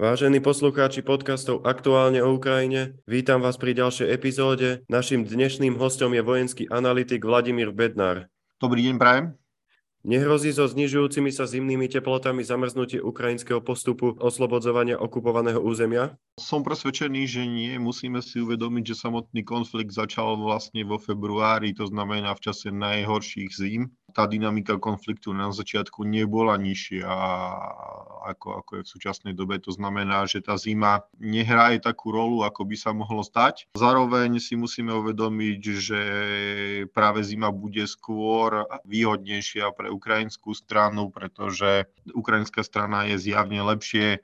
Vážení poslucháči podcastov Aktuálne o Ukrajine, vítam vás pri ďalšej epizóde. Naším dnešným hostom je vojenský analytik Vladimír Bednár. Dobrý deň, prajem. Nehrozí so znižujúcimi sa zimnými teplotami zamrznutie ukrajinského postupu oslobodzovania okupovaného územia? Som presvedčený, že nie. Musíme si uvedomiť, že samotný konflikt začal vlastne vo februári, to znamená v čase najhorších zím tá dynamika konfliktu na začiatku nebola nižšia ako, ako je v súčasnej dobe. To znamená, že tá zima nehraje takú rolu, ako by sa mohlo stať. Zároveň si musíme uvedomiť, že práve zima bude skôr výhodnejšia pre ukrajinskú stranu, pretože ukrajinská strana je zjavne lepšie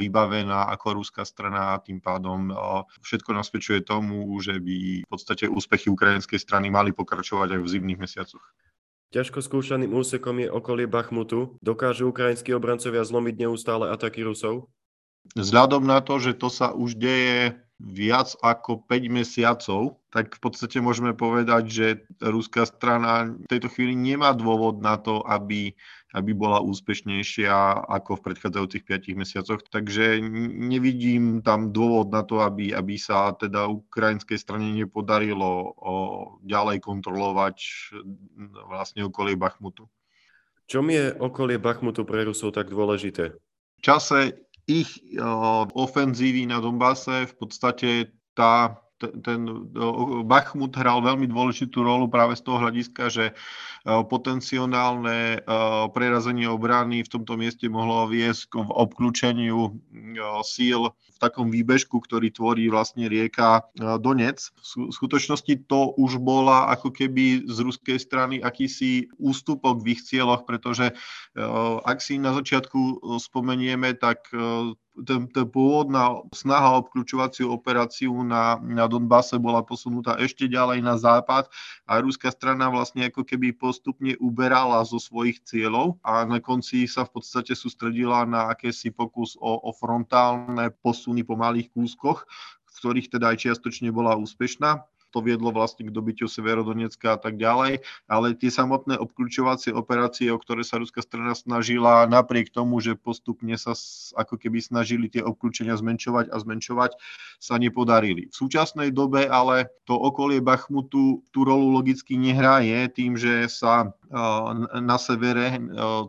vybavená ako ruská strana a tým pádom všetko nasvedčuje tomu, že by v podstate úspechy ukrajinskej strany mali pokračovať aj v zimných mesiacoch. Ťažko skúšaným úsekom je okolie Bachmutu. Dokážu ukrajinskí obrancovia zlomiť neustále ataky Rusov? Vzhľadom na to, že to sa už deje viac ako 5 mesiacov, tak v podstate môžeme povedať, že ruská strana v tejto chvíli nemá dôvod na to, aby aby bola úspešnejšia ako v predchádzajúcich 5 mesiacoch. Takže nevidím tam dôvod na to, aby, aby sa teda ukrajinskej strane nepodarilo o, ďalej kontrolovať vlastne okolie Bachmutu. Čom je okolie Bachmutu pre Rusov tak dôležité? V čase ich o, ofenzívy na Donbase v podstate tá ten Bachmut hral veľmi dôležitú rolu práve z toho hľadiska, že potenciálne prerazenie obrany v tomto mieste mohlo viesť k obklúčeniu síl v takom výbežku, ktorý tvorí vlastne rieka Donec. V skutočnosti to už bola ako keby z ruskej strany akýsi ústupok v ich cieľoch, pretože ak si na začiatku spomenieme, tak ten, ten pôvodná snaha o obklúčovaciu operáciu na, na Donbase bola posunutá ešte ďalej na západ a ruská strana vlastne ako keby postupne uberala zo svojich cieľov a na konci sa v podstate sústredila na akési pokus o, o frontálne posuny po malých kúskoch, v ktorých teda aj čiastočne bola úspešná to viedlo vlastne k dobytiu Severodonecka a tak ďalej, ale tie samotné obklúčovacie operácie, o ktoré sa ruská strana snažila, napriek tomu, že postupne sa ako keby snažili tie obklúčenia zmenšovať a zmenšovať, sa nepodarili. V súčasnej dobe ale to okolie Bachmutu tú rolu logicky nehraje tým, že sa na severe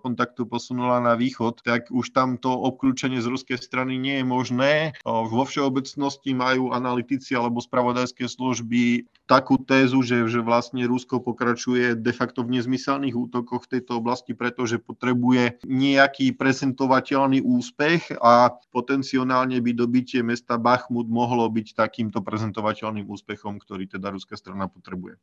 kontaktu posunula na východ, tak už tam to obklúčenie z ruskej strany nie je možné. Vo všeobecnosti majú analytici alebo spravodajské služby takú tézu, že, že vlastne Rusko pokračuje de facto v nezmyselných útokoch v tejto oblasti, pretože potrebuje nejaký prezentovateľný úspech a potenciálne by dobitie mesta Bachmut mohlo byť takýmto prezentovateľným úspechom, ktorý teda ruská strana potrebuje.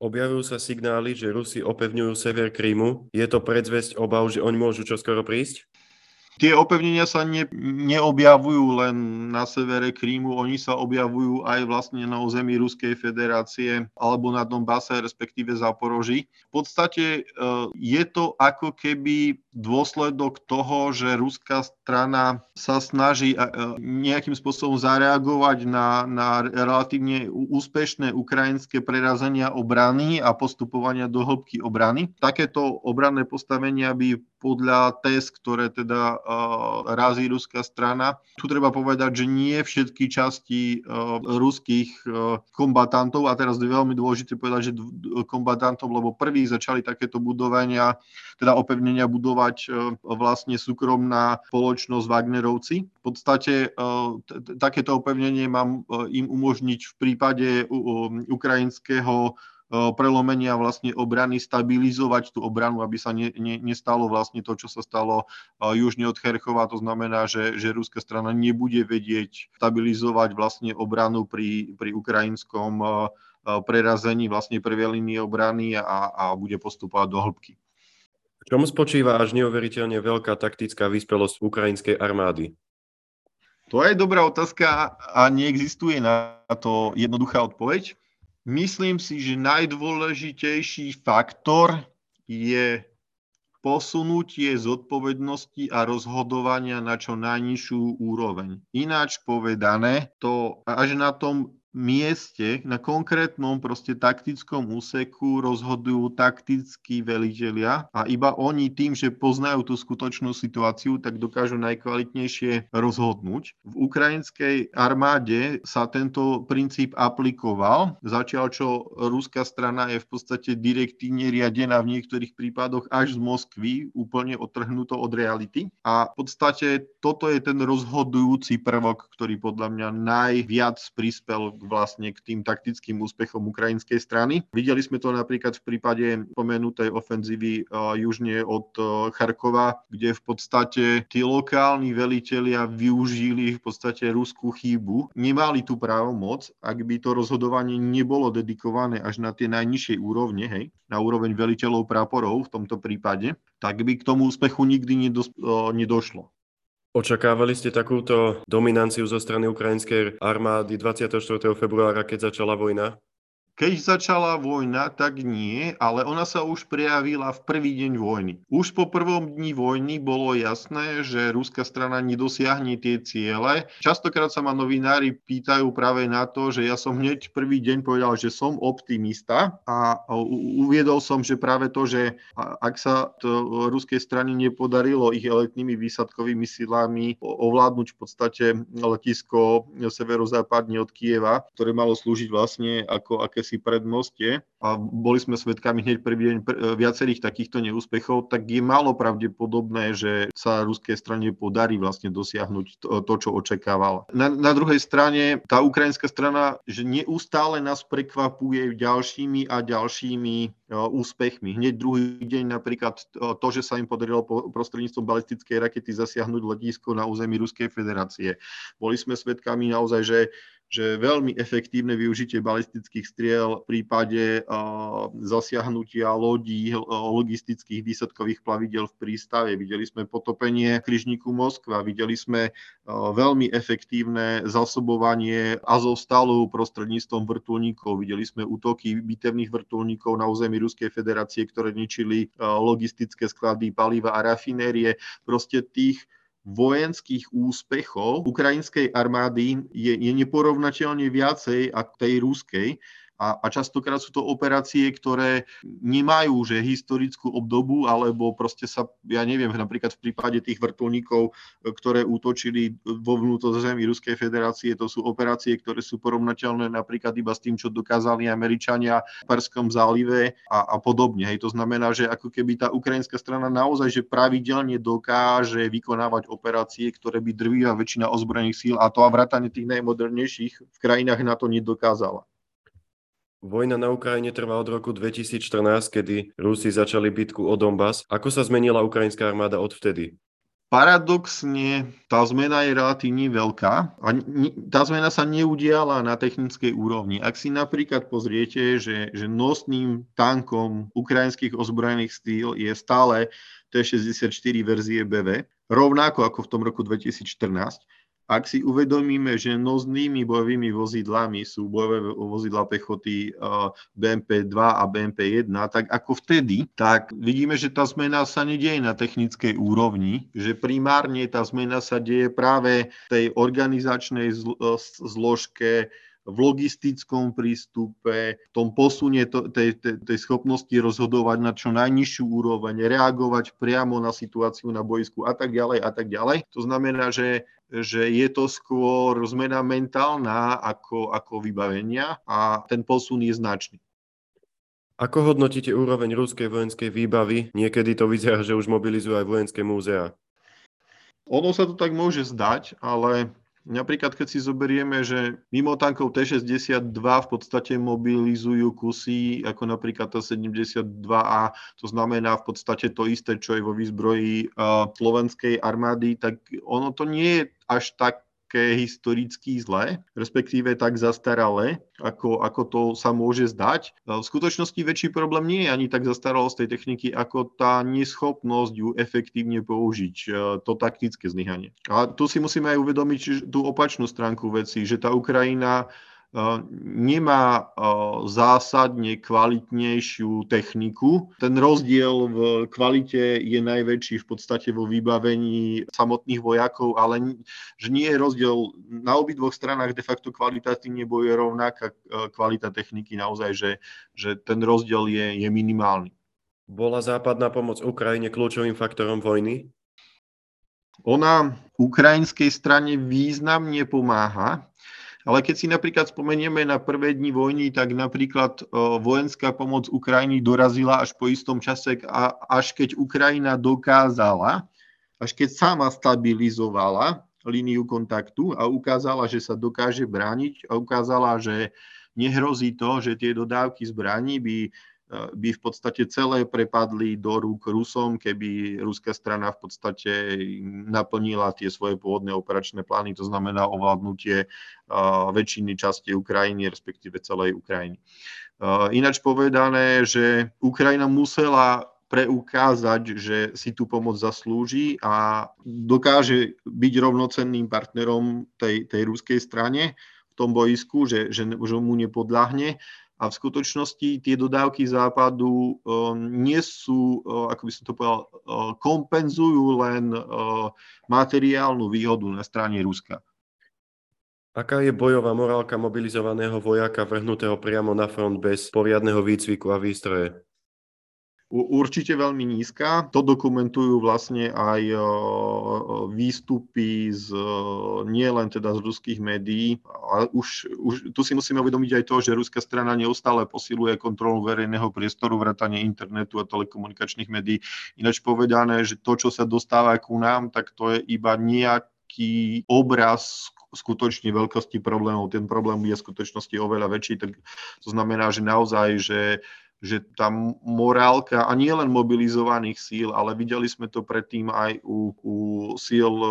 Objavujú sa signály, že Rusi opevňujú sever Krímu. Je to predzvesť obav, že oni môžu čoskoro prísť? Tie opevnenia sa ne, neobjavujú len na severe Krímu, oni sa objavujú aj vlastne na území Ruskej federácie alebo na Donbase, respektíve Zaporoží. V podstate e, je to ako keby dôsledok toho, že ruská strana sa snaží e, nejakým spôsobom zareagovať na, na relatívne úspešné ukrajinské prerazenia obrany a postupovania do hĺbky obrany. Takéto obranné postavenia by podľa test, ktoré teda uh, razí ruská strana. Tu treba povedať, že nie všetky časti uh, ruských uh, kombatantov, a teraz je veľmi dôležité povedať, že kombatantov, lebo prvý začali takéto budovania, teda opevnenia budovať uh, vlastne súkromná spoločnosť Wagnerovci. V podstate t- takéto opevnenie mám uh, im umožniť v prípade ukrajinského prelomenia vlastne obrany, stabilizovať tú obranu, aby sa ne, ne, nestalo vlastne to, čo sa stalo južne od Cherchova. To znamená, že, že ruská strana nebude vedieť stabilizovať vlastne obranu pri, pri ukrajinskom prerazení vlastne prvej línie obrany a, a bude postupovať do hĺbky. V čom spočíva až neuveriteľne veľká taktická vyspelosť ukrajinskej armády? To je dobrá otázka a neexistuje na to jednoduchá odpoveď. Myslím si, že najdôležitejší faktor je posunutie zodpovednosti a rozhodovania na čo najnižšiu úroveň. Ináč povedané, to až na tom mieste, na konkrétnom proste taktickom úseku rozhodujú taktickí velitelia a iba oni tým, že poznajú tú skutočnú situáciu, tak dokážu najkvalitnejšie rozhodnúť. V ukrajinskej armáde sa tento princíp aplikoval, zatiaľ čo ruská strana je v podstate direktívne riadená v niektorých prípadoch až z Moskvy, úplne odtrhnuto od reality. A v podstate toto je ten rozhodujúci prvok, ktorý podľa mňa najviac prispel vlastne k tým taktickým úspechom ukrajinskej strany. Videli sme to napríklad v prípade pomenutej ofenzívy južne od Charkova, kde v podstate tí lokálni velitelia využili v podstate ruskú chybu. Nemali tú právomoc, ak by to rozhodovanie nebolo dedikované až na tie najnižšie úrovne, hej, na úroveň veliteľov práporov v tomto prípade, tak by k tomu úspechu nikdy nedos- nedošlo. Očakávali ste takúto dominanciu zo strany ukrajinskej armády 24. februára, keď začala vojna? Keď začala vojna, tak nie, ale ona sa už prejavila v prvý deň vojny. Už po prvom dni vojny bolo jasné, že ruská strana nedosiahne tie ciele. Častokrát sa ma novinári pýtajú práve na to, že ja som hneď prvý deň povedal, že som optimista a uviedol som, že práve to, že ak sa to ruskej strane nepodarilo ich elitnými výsadkovými silami ovládnuť v podstate letisko severozápadne od Kieva, ktoré malo slúžiť vlastne ako aké akési predmostie a boli sme svedkami hneď prvý deň viacerých takýchto neúspechov, tak je málo pravdepodobné, že sa ruskej strane podarí vlastne dosiahnuť to, to čo očakávala. Na, na druhej strane tá ukrajinská strana, že neustále nás prekvapuje ďalšími a ďalšími e, úspechmi. Hneď druhý deň napríklad to, že sa im podarilo prostredníctvom balistickej rakety zasiahnuť letisko na území Ruskej federácie. Boli sme svedkami naozaj, že že veľmi efektívne využitie balistických striel v prípade zasiahnutia lodí, logistických výsadkových plavidel v prístave. Videli sme potopenie križníku Moskva, videli sme veľmi efektívne zasobovanie Azovstalu prostredníctvom vrtulníkov, videli sme útoky bitevných vrtulníkov na území Ruskej federácie, ktoré ničili logistické sklady paliva a rafinérie. Proste tých vojenských úspechov ukrajinskej armády je, je neporovnateľne viacej ako tej ruskej. A, a častokrát sú to operácie, ktoré nemajú že historickú obdobu, alebo proste sa, ja neviem, napríklad v prípade tých vrtulníkov, ktoré útočili vo vnútrozemí Ruskej federácie, to sú operácie, ktoré sú porovnateľné napríklad iba s tým, čo dokázali Američania v Perskom zálive a, a podobne. Hej. To znamená, že ako keby tá ukrajinská strana naozaj že pravidelne dokáže vykonávať operácie, ktoré by drvivá väčšina ozbrojených síl a to a vrátane tých najmodernejších v krajinách na to nedokázala. Vojna na Ukrajine trvá od roku 2014, kedy Rusi začali bitku o Donbass. Ako sa zmenila ukrajinská armáda odvtedy? Paradoxne tá zmena je relatívne veľká a tá zmena sa neudiala na technickej úrovni. Ak si napríklad pozriete, že, že nosným tankom ukrajinských ozbrojených stýl je stále T-64 verzie BV, rovnako ako v tom roku 2014, ak si uvedomíme, že noznými bojovými vozidlami sú bojové vozidla pechoty BMP-2 a BMP-1, tak ako vtedy, tak vidíme, že tá zmena sa nedieje na technickej úrovni, že primárne tá zmena sa deje práve v tej organizačnej zložke, v logistickom prístupe, v tom posune tej, tej, tej schopnosti rozhodovať na čo najnižšiu úroveň, reagovať priamo na situáciu na boisku a tak ďalej a tak ďalej. To znamená, že že je to skôr zmena mentálna ako, ako vybavenia a ten posun je značný. Ako hodnotíte úroveň ruskej vojenskej výbavy? Niekedy to vyzerá, že už mobilizujú aj vojenské múzea. Ono sa to tak môže zdať, ale Napríklad, keď si zoberieme, že mimo tankov T-62 v podstate mobilizujú kusy ako napríklad T-72A, to znamená v podstate to isté, čo je vo výzbroji uh, slovenskej armády, tak ono to nie je až tak také historicky zlé, respektíve tak zastaralé, ako, ako to sa môže zdať. V skutočnosti väčší problém nie je ani tak zastaralosť tej techniky, ako tá neschopnosť ju efektívne použiť, e, to taktické zlyhanie. A tu si musíme aj uvedomiť tú opačnú stránku veci, že tá Ukrajina nemá zásadne kvalitnejšiu techniku. Ten rozdiel v kvalite je najväčší v podstate vo vybavení samotných vojakov, ale že nie je rozdiel na obidvoch stranách de facto kvalitatívne bude rovnaká kvalita techniky naozaj, že, že ten rozdiel je, je minimálny. Bola západná pomoc Ukrajine kľúčovým faktorom vojny? Ona ukrajinskej strane významne pomáha, ale keď si napríklad spomenieme na prvé dni vojny, tak napríklad vojenská pomoc Ukrajiny dorazila až po istom čase, až keď Ukrajina dokázala, až keď sama stabilizovala líniu kontaktu a ukázala, že sa dokáže brániť a ukázala, že nehrozí to, že tie dodávky zbraní by by v podstate celé prepadli do rúk Rusom, keby ruská strana v podstate naplnila tie svoje pôvodné operačné plány, to znamená ovládnutie väčšiny časti Ukrajiny, respektíve celej Ukrajiny. Ináč povedané, že Ukrajina musela preukázať, že si tú pomoc zaslúži a dokáže byť rovnocenným partnerom tej, tej ruskej strane v tom bojisku, že, že, že mu nepodľahne a v skutočnosti tie dodávky západu uh, nie sú, uh, ako by som to povedal, uh, kompenzujú len materiálnu výhodu na strane Ruska. Aká je bojová morálka mobilizovaného vojaka vrhnutého priamo na front bez poriadneho výcviku a výstroje? Určite veľmi nízka. To dokumentujú vlastne aj výstupy z, nie len teda z ruských médií, ale už, už tu si musíme uvedomiť aj to, že ruská strana neustále posiluje kontrolu verejného priestoru, vrátanie internetu a telekomunikačných médií. Ináč povedané, že to, čo sa dostáva ku nám, tak to je iba nejaký obraz skutočne veľkosti problémov. Ten problém je v skutočnosti oveľa väčší, tak to znamená, že naozaj, že že tá morálka, a nie len mobilizovaných síl, ale videli sme to predtým aj u, u síl e,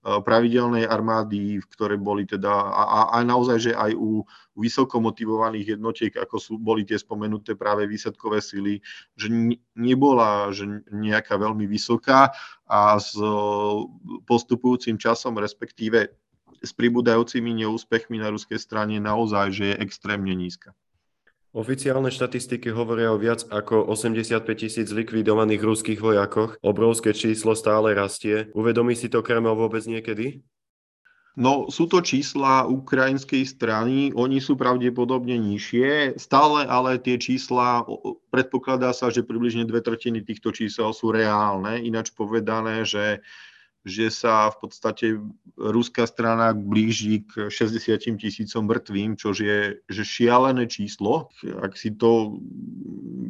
pravidelnej armády, ktoré boli teda, a, a naozaj, že aj u vysoko motivovaných jednotiek, ako sú, boli tie spomenuté práve výsadkové síly, že nebola že nejaká veľmi vysoká a s postupujúcim časom, respektíve s pribúdajúcimi neúspechmi na ruskej strane naozaj, že je extrémne nízka. Oficiálne štatistiky hovoria o viac ako 85 tisíc likvidovaných ruských vojakoch. Obrovské číslo stále rastie. Uvedomí si to Kreml vôbec niekedy? No, sú to čísla ukrajinskej strany, oni sú pravdepodobne nižšie, stále ale tie čísla, predpokladá sa, že približne dve tretiny týchto čísel sú reálne, ináč povedané, že že sa v podstate ruská strana blíži k 60 tisícom mŕtvým, čo je že šialené číslo. Ak si to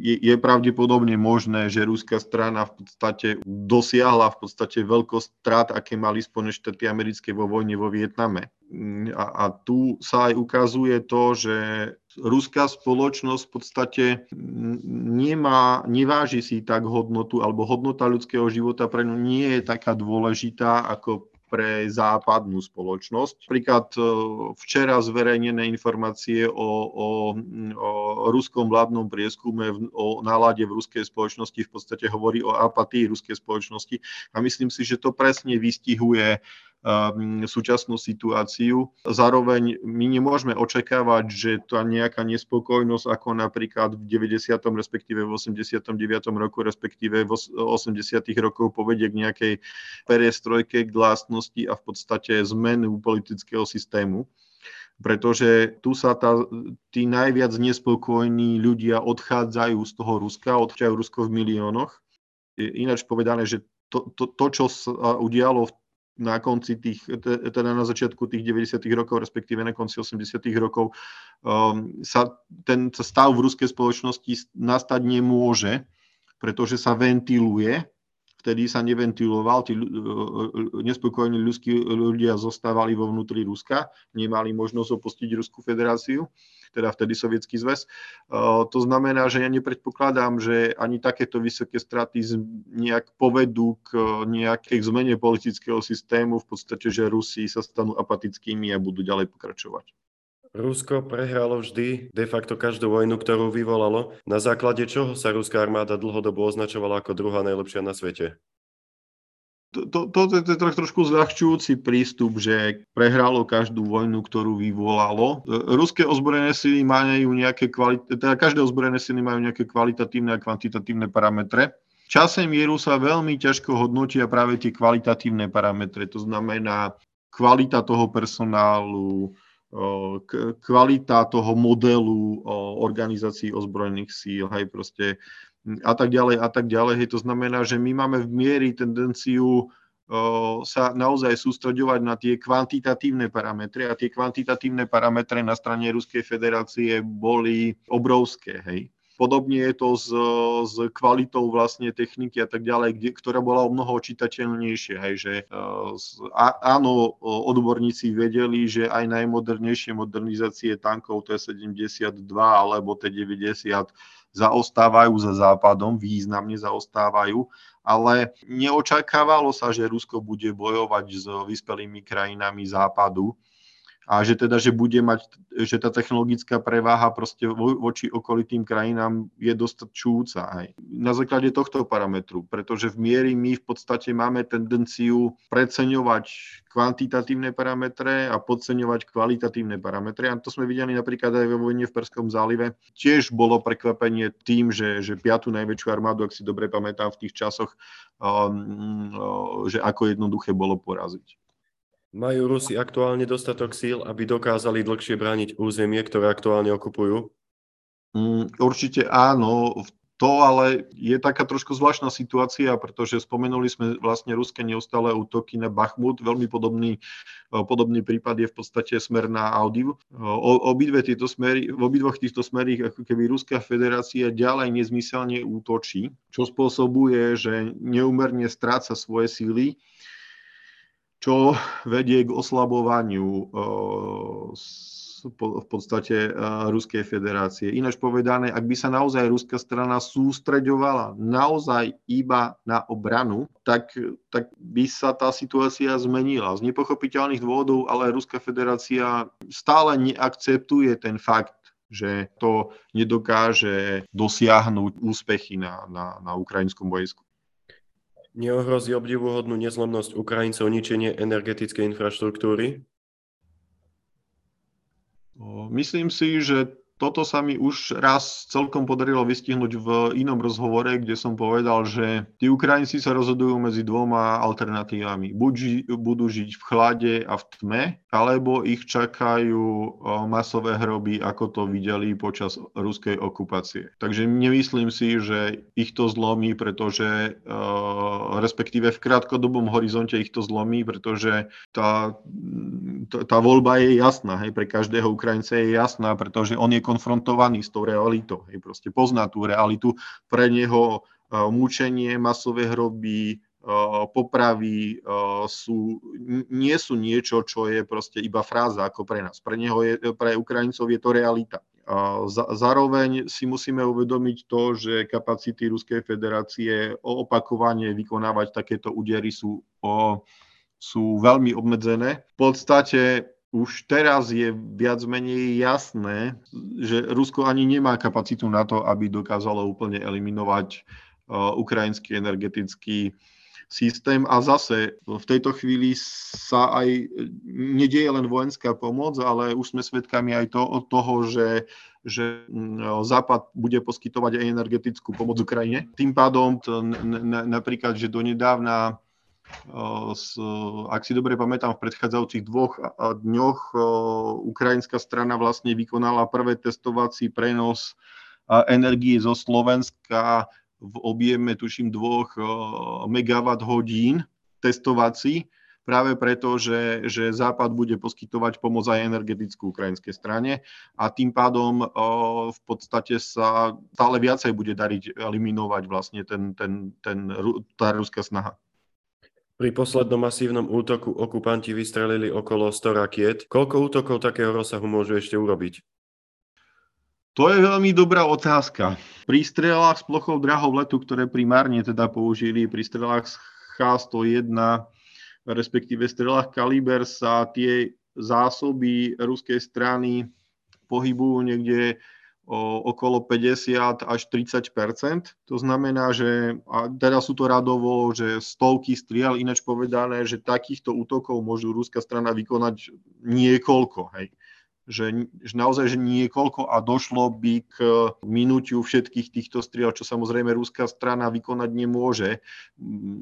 je, je pravdepodobne možné, že ruská strana v podstate dosiahla v podstate veľkosť strát, aké mali Spojené štáty americké vo vojne vo Vietname. A, a tu sa aj ukazuje to, že ruská spoločnosť v podstate nemá, neváži si tak hodnotu, alebo hodnota ľudského života pre ňu nie je taká dôležitá ako pre západnú spoločnosť. Príklad e, včera zverejnené informácie o, o, o ruskom vládnom prieskume o nálade v ruskej spoločnosti v podstate hovorí o apatii ruskej spoločnosti a myslím si, že to presne vystihuje súčasnú situáciu. Zároveň my nemôžeme očakávať, že tá nejaká nespokojnosť, ako napríklad v 90. respektíve v 89. roku, respektíve v 80. rokov povedie k nejakej perestrojke, k glásnosti a v podstate zmenu politického systému pretože tu sa tá, tí najviac nespokojní ľudia odchádzajú z toho Ruska, odchádzajú Rusko v miliónoch. Ináč povedané, že to, to, to čo sa udialo v na konci tých, teda na začiatku tých 90. rokov, respektíve na konci 80. rokov, um, sa ten stav v ruskej spoločnosti nastať nemôže, pretože sa ventiluje vtedy sa neventiloval, tí nespokojní ľudskí ľudia zostávali vo vnútri Ruska, nemali možnosť opustiť Ruskú federáciu, teda vtedy Sovietský zväz. To znamená, že ja nepredpokladám, že ani takéto vysoké straty nejak povedú k nejakej zmene politického systému, v podstate, že Rusi sa stanú apatickými a budú ďalej pokračovať. Rusko prehralo vždy de facto každú vojnu, ktorú vyvolalo, na základe čoho sa ruská armáda dlhodobo označovala ako druhá najlepšia na svete. to, to, to, to je trošku zľahčujúci prístup, že prehralo každú vojnu, ktorú vyvolalo. Ruské ozbrojené sily majú nejaké kvalit- teda každé ozbrojené sily majú nejaké kvalitatívne a kvantitatívne parametre. Čase mieru sa veľmi ťažko hodnotia práve tie kvalitatívne parametre, to znamená kvalita toho personálu, kvalita toho modelu organizácií ozbrojených síl, hej, proste a tak ďalej a tak ďalej. Hej, to znamená, že my máme v miery tendenciu sa naozaj sústreďovať na tie kvantitatívne parametre a tie kvantitatívne parametre na strane Ruskej federácie boli obrovské. Hej. Podobne je to s, s kvalitou vlastne techniky a tak ďalej, kde, ktorá bola o mnoho čitateľnejšia. Hej, že, a, áno, odborníci vedeli, že aj najmodernejšie modernizácie tankov T-72 alebo T-90 zaostávajú za západom, významne zaostávajú, ale neočakávalo sa, že Rusko bude bojovať s vyspelými krajinami západu, a že teda, že bude mať, že tá technologická preváha proste vo, voči okolitým krajinám je dostačujúca aj na základe tohto parametru, pretože v miery my v podstate máme tendenciu preceňovať kvantitatívne parametre a podceňovať kvalitatívne parametre. A to sme videli napríklad aj vo vojne v Perskom zálive. Tiež bolo prekvapenie tým, že, že piatu najväčšiu armádu, ak si dobre pamätám v tých časoch, um, um, že ako jednoduché bolo poraziť. Majú Rusi aktuálne dostatok síl, aby dokázali dlhšie brániť územie, ktoré aktuálne okupujú? Mm, určite áno. To ale je taká trošku zvláštna situácia, pretože spomenuli sme vlastne ruské neustále útoky na Bachmut. Veľmi podobný, e, podobný prípad je v podstate smer na Audiv. E, obidve tieto smery, v obidvoch týchto smerích ako keby Ruská federácia ďalej nezmyselne útočí, čo spôsobuje, že neumerne stráca svoje síly čo vedie k oslabovaniu v podstate Ruskej federácie. Ináč povedané, ak by sa naozaj ruská strana sústreďovala naozaj iba na obranu, tak, tak by sa tá situácia zmenila. Z nepochopiteľných dôvodov, ale Ruská federácia stále neakceptuje ten fakt, že to nedokáže dosiahnuť úspechy na, na, na ukrajinskom bojsku. Neohrozí obdivuhodnú nezlomnosť Ukrajincov ničenie energetickej infraštruktúry? Myslím si, že toto sa mi už raz celkom podarilo vystihnúť v inom rozhovore, kde som povedal, že tí Ukrajinci sa rozhodujú medzi dvoma alternatívami. Buď ži, budú žiť v chlade a v tme, alebo ich čakajú masové hroby, ako to videli počas ruskej okupácie. Takže nemyslím si, že ich to zlomí, pretože respektíve v krátkodobom horizonte ich to zlomí, pretože tá, tá, voľba je jasná. Hej, pre každého Ukrajinca je jasná, pretože on je konfrontovaný s tou realitou. Hej, proste pozná tú realitu. Pre neho uh, mučenie, masové hroby, uh, popravy uh, sú, nie sú niečo, čo je proste iba fráza ako pre nás. Pre, neho je, pre Ukrajincov je to realita. Zároveň si musíme uvedomiť to, že kapacity Ruskej federácie opakovane vykonávať takéto údery sú, sú veľmi obmedzené. V podstate už teraz je viac menej jasné, že Rusko ani nemá kapacitu na to, aby dokázalo úplne eliminovať uh, ukrajinský energetický systém a zase v tejto chvíli sa aj nedieje len vojenská pomoc, ale už sme svedkami aj to, toho, že, že mm, Západ bude poskytovať aj energetickú pomoc Ukrajine. Tým pádom to, napríklad, že donedávna ak si dobre pamätám, v predchádzajúcich dvoch dňoch ukrajinská strana vlastne vykonala prvé testovací prenos energie zo Slovenska v objeme, tuším, dvoch megawatt hodín testovací, práve preto, že, že Západ bude poskytovať pomoc aj energetickú ukrajinskej strane a tým pádom v podstate sa stále viacej bude dariť eliminovať vlastne ten, ten, ten, tá ruská snaha. Pri poslednom masívnom útoku okupanti vystrelili okolo 100 rakiet. Koľko útokov takého rozsahu môžu ešte urobiť? To je veľmi dobrá otázka. Pri strelách s plochou drahov letu, ktoré primárne teda použili, pri strelách H101, respektíve strelách Kaliber sa tie zásoby ruskej strany pohybujú niekde okolo 50 až 30% To znamená, že a teraz sú to radovo, že stovky striel, ináč povedané, že takýchto útokov môžu rúska strana vykonať niekoľko. Hej že, že naozaj že niekoľko a došlo by k minutiu všetkých týchto striel, čo samozrejme ruská strana vykonať nemôže.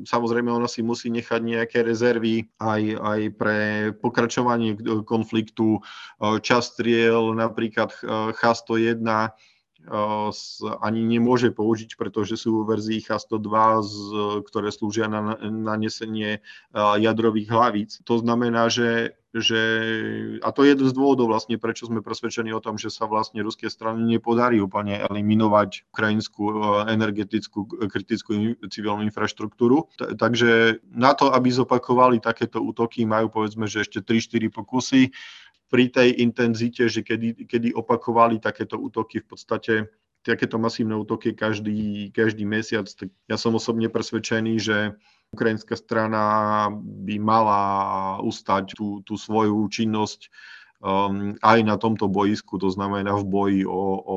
Samozrejme ona si musí nechať nejaké rezervy aj, aj pre pokračovanie konfliktu. Čas striel, napríklad H101 ani nemôže použiť, pretože sú verzii H102, ktoré slúžia na nanesenie jadrových hlavíc. To znamená, že že, a to je jeden z dôvodov vlastne, prečo sme presvedčení o tom, že sa vlastne ruské strany nepodarí úplne eliminovať ukrajinskú energetickú kritickú civilnú infraštruktúru. Takže na to, aby zopakovali takéto útoky, majú povedzme, že ešte 3-4 pokusy pri tej intenzite, že kedy, kedy opakovali takéto útoky v podstate takéto masívne útoky každý, každý mesiac, tak ja som osobne presvedčený, že ukrajinská strana by mala ustať tú, tú svoju činnosť um, aj na tomto boisku, to znamená v boji o, o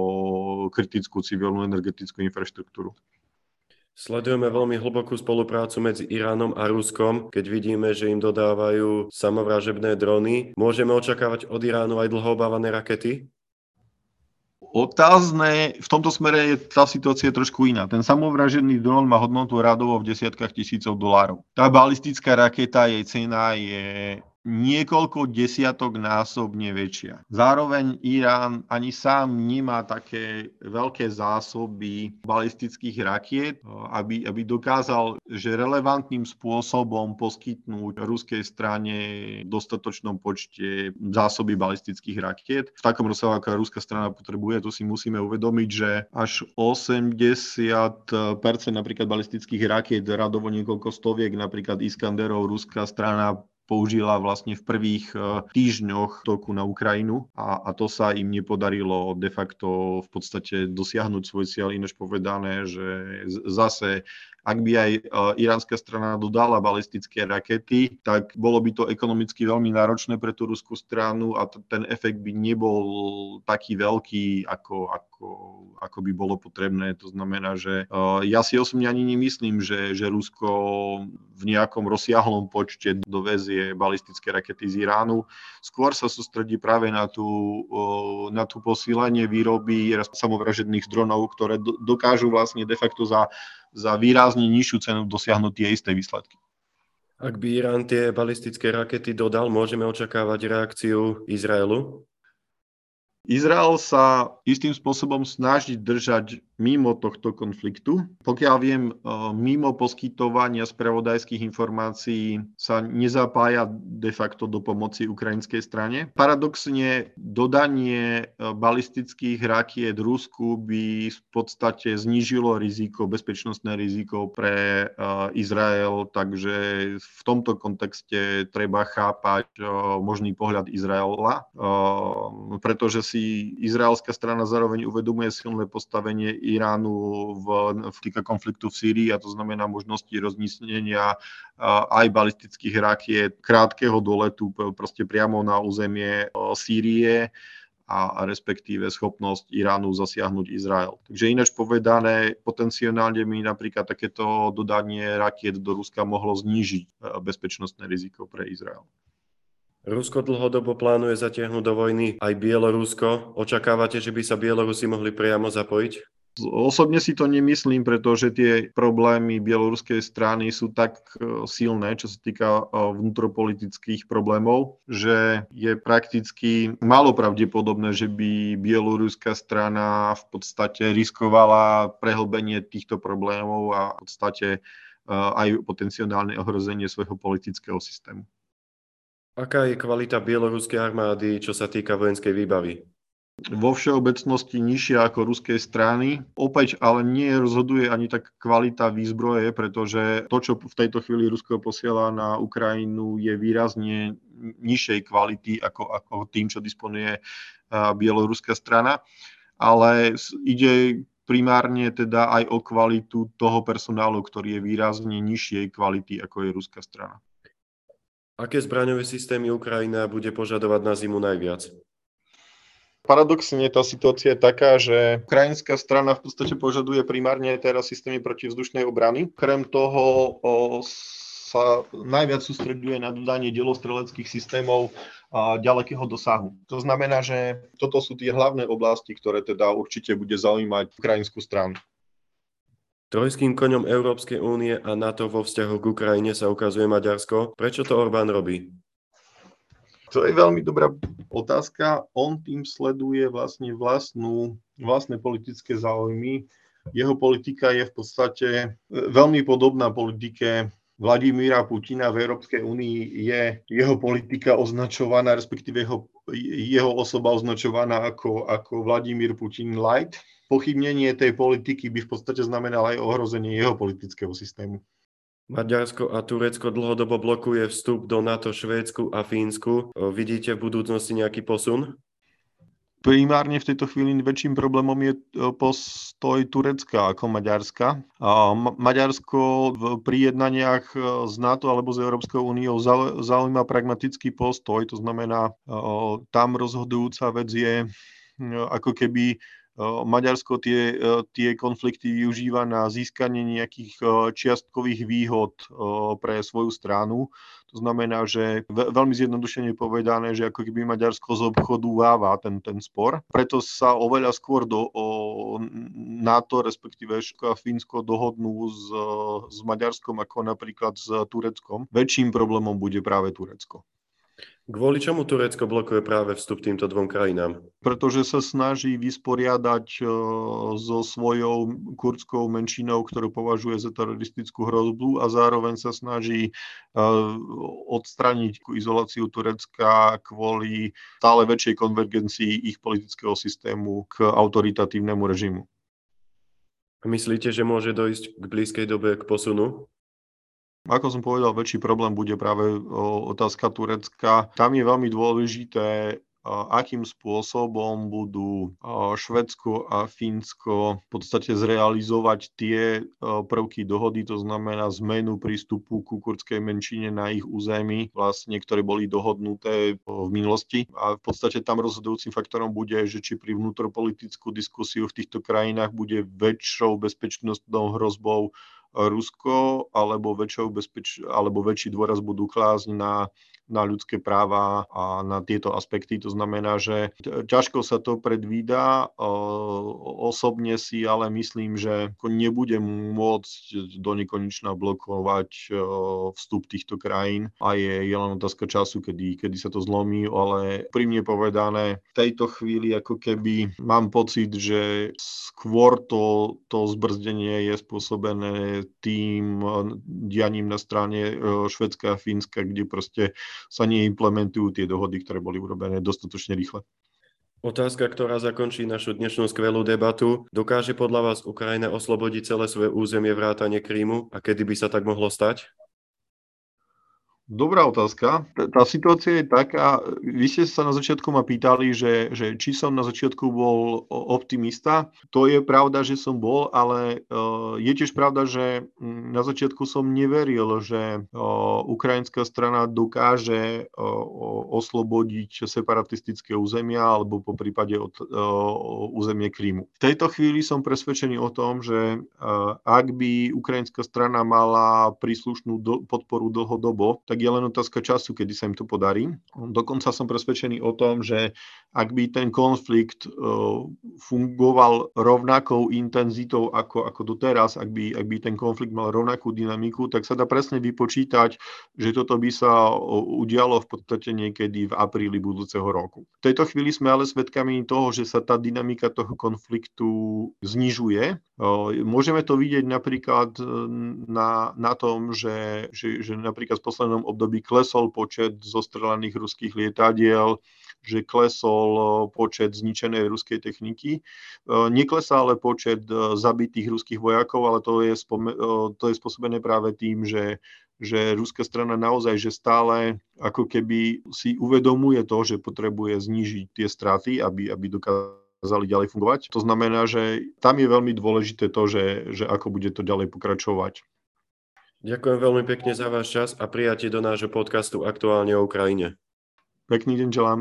kritickú civilnú energetickú infraštruktúru. Sledujeme veľmi hlbokú spoluprácu medzi Iránom a Ruskom, keď vidíme, že im dodávajú samovražebné drony. Môžeme očakávať od Iránu aj dlhobávané rakety? Otázne, v tomto smere je tá situácia trošku iná. Ten samovražený dron má hodnotu radovo v desiatkách tisícov dolárov. Tá balistická raketa, jej cena je niekoľko desiatok násobne väčšia. Zároveň Irán ani sám nemá také veľké zásoby balistických rakiet, aby, aby dokázal, že relevantným spôsobom poskytnúť ruskej strane v dostatočnom počte zásoby balistických rakiet. V takom rozsahu, ako ruská strana potrebuje, to si musíme uvedomiť, že až 80% napríklad balistických rakiet, radovo niekoľko stoviek, napríklad Iskanderov, ruská strana použila vlastne v prvých e, týždňoch toku na Ukrajinu a, a to sa im nepodarilo de facto v podstate dosiahnuť svoj cieľ, ináč povedané, že zase ak by aj e, iránska strana dodala balistické rakety, tak bolo by to ekonomicky veľmi náročné pre tú ruskú stranu a t- ten efekt by nebol taký veľký, ako, ako, ako by bolo potrebné. To znamená, že uh, ja si osobne ani nemyslím, že, že Rusko v nejakom rozsiahlom počte dovezie balistické rakety z Iránu. Skôr sa sústredí práve na tú, uh, na tú posílenie výroby samovražedných dronov, ktoré do, dokážu vlastne de facto za za výrazne nižšiu cenu dosiahnuť tie isté výsledky. Ak by Irán tie balistické rakety dodal, môžeme očakávať reakciu Izraelu? Izrael sa istým spôsobom snaží držať mimo tohto konfliktu. Pokiaľ viem, e, mimo poskytovania spravodajských informácií sa nezapája de facto do pomoci ukrajinskej strane. Paradoxne dodanie e, balistických rakiet Rusku by v podstate znížilo riziko, bezpečnostné riziko pre e, Izrael, takže v tomto kontexte treba chápať možný pohľad Izraela, pretože si izraelská strana zároveň uvedomuje silné postavenie Iránu v, v týka konfliktu v Sýrii a to znamená možnosti roznísnenia aj balistických rakiet krátkeho doletu proste priamo na územie Sýrie a, respektíve schopnosť Iránu zasiahnuť Izrael. Takže ináč povedané, potenciálne by napríklad takéto dodanie rakiet do Ruska mohlo znížiť bezpečnostné riziko pre Izrael. Rusko dlhodobo plánuje zatiahnuť do vojny aj Bielorusko. Očakávate, že by sa Bielorusi mohli priamo zapojiť? Osobne si to nemyslím, pretože tie problémy bieloruskej strany sú tak e, silné, čo sa týka e, vnútropolitických problémov, že je prakticky málo pravdepodobné, že by bieloruská strana v podstate riskovala prehlbenie týchto problémov a v podstate e, aj potenciálne ohrozenie svojho politického systému. Aká je kvalita bieloruskej armády, čo sa týka vojenskej výbavy? Vo všeobecnosti nižšia ako ruskej strany. Opäť ale nie rozhoduje ani tak kvalita výzbroje, pretože to, čo v tejto chvíli Rusko posiela na Ukrajinu, je výrazne nižšej kvality ako, ako tým, čo disponuje bieloruská strana. Ale ide primárne teda aj o kvalitu toho personálu, ktorý je výrazne nižšej kvality, ako je ruská strana. Aké zbraňové systémy Ukrajina bude požadovať na zimu najviac? Paradoxne tá situácia je taká, že ukrajinská strana v podstate požaduje primárne teraz systémy protivzdušnej obrany. Krem toho o, sa najviac sústreduje na dodanie delostreleckých systémov a ďalekého dosahu. To znamená, že toto sú tie hlavné oblasti, ktoré teda určite bude zaujímať ukrajinskú stranu. Trojským koňom Európskej únie a NATO vo vzťahu k Ukrajine sa ukazuje Maďarsko. Prečo to Orbán robí? To je veľmi dobrá otázka. On tým sleduje vlastne vlastnú, vlastné politické záujmy. Jeho politika je v podstate veľmi podobná politike Vladimíra Putina v Európskej únii je jeho politika označovaná, respektíve jeho, jeho osoba označovaná ako, ako Vladimír Putin light pochybnenie tej politiky by v podstate znamenalo aj ohrozenie jeho politického systému. Maďarsko a Turecko dlhodobo blokuje vstup do NATO Švédsku a Fínsku. Vidíte v budúcnosti nejaký posun? Primárne v tejto chvíli väčším problémom je postoj Turecka ako Maďarska. Maďarsko pri jednaniach z NATO alebo z Európskou úniou zaujíma pragmatický postoj, to znamená, tam rozhodujúca vec je ako keby Maďarsko tie, tie konflikty využíva na získanie nejakých čiastkových výhod pre svoju stranu. To znamená, že veľmi zjednodušene povedané, že ako keby Maďarsko z obchodu váva ten, ten spor. Preto sa oveľa skôr do o, NATO, respektíve a Fínsko dohodnú s, s Maďarskom ako napríklad s Tureckom. Väčším problémom bude práve Turecko. Kvôli čomu Turecko blokuje práve vstup týmto dvom krajinám? Pretože sa snaží vysporiadať e, so svojou kurdskou menšinou, ktorú považuje za teroristickú hrozbu a zároveň sa snaží e, odstraniť izoláciu Turecka kvôli stále väčšej konvergencii ich politického systému k autoritatívnemu režimu. Myslíte, že môže dojsť k blízkej dobe k posunu? Ako som povedal, väčší problém bude práve otázka Turecka. Tam je veľmi dôležité, akým spôsobom budú Švedsko a Fínsko v podstate zrealizovať tie prvky dohody, to znamená zmenu prístupu ku kurdskej menšine na ich území, vlastne, ktoré boli dohodnuté v minulosti. A v podstate tam rozhodujúcim faktorom bude, že či pri vnútropolitickú diskusiu v týchto krajinách bude väčšou bezpečnostnou hrozbou Rusko alebo, bezpeč- alebo väčší dôraz budú klásť na na ľudské práva a na tieto aspekty. To znamená, že ťažko sa to predvída. Osobne si ale myslím, že nebude môcť do nekonečna blokovať vstup týchto krajín a je, je len otázka času, kedy, kedy sa to zlomí, ale pri mne povedané, v tejto chvíli ako keby mám pocit, že skôr to, to zbrzdenie je spôsobené tým dianím na strane Švedska a Fínska, kde proste sa neimplementujú tie dohody, ktoré boli urobené dostatočne rýchle. Otázka, ktorá zakončí našu dnešnú skvelú debatu. Dokáže podľa vás Ukrajina oslobodiť celé svoje územie vrátane Krímu a kedy by sa tak mohlo stať? Dobrá otázka. Tá situácia je taká, vy ste sa na začiatku ma pýtali, že, že či som na začiatku bol optimista. To je pravda, že som bol, ale je tiež pravda, že na začiatku som neveril, že ukrajinská strana dokáže oslobodiť separatistické územia alebo po prípade od územie Krímu. V tejto chvíli som presvedčený o tom, že ak by ukrajinská strana mala príslušnú podporu dlhodobo, tak je len otázka času, kedy sa im to podarí. Dokonca som presvedčený o tom, že ak by ten konflikt e, fungoval rovnakou intenzitou ako, ako doteraz, ak by, ak by ten konflikt mal rovnakú dynamiku, tak sa dá presne vypočítať, že toto by sa udialo v podstate niekedy v apríli budúceho roku. V tejto chvíli sme ale svedkami toho, že sa tá dynamika toho konfliktu znižuje. Môžeme to vidieť napríklad e, na, na tom, že, že, že napríklad v poslednom období klesol počet zostrelaných ruských lietadiel, že klesol e, počet zničenej ruskej techniky. E, neklesá ale počet zabitých ruských vojakov, ale to je, spome- to je spôsobené práve tým, že že ruská strana naozaj, že stále ako keby si uvedomuje to, že potrebuje znížiť tie straty, aby, aby dokázali ďalej fungovať. To znamená, že tam je veľmi dôležité to, že, že ako bude to ďalej pokračovať. Ďakujem veľmi pekne za váš čas a prijatie do nášho podcastu Aktuálne o Ukrajine. Pekný deň želám.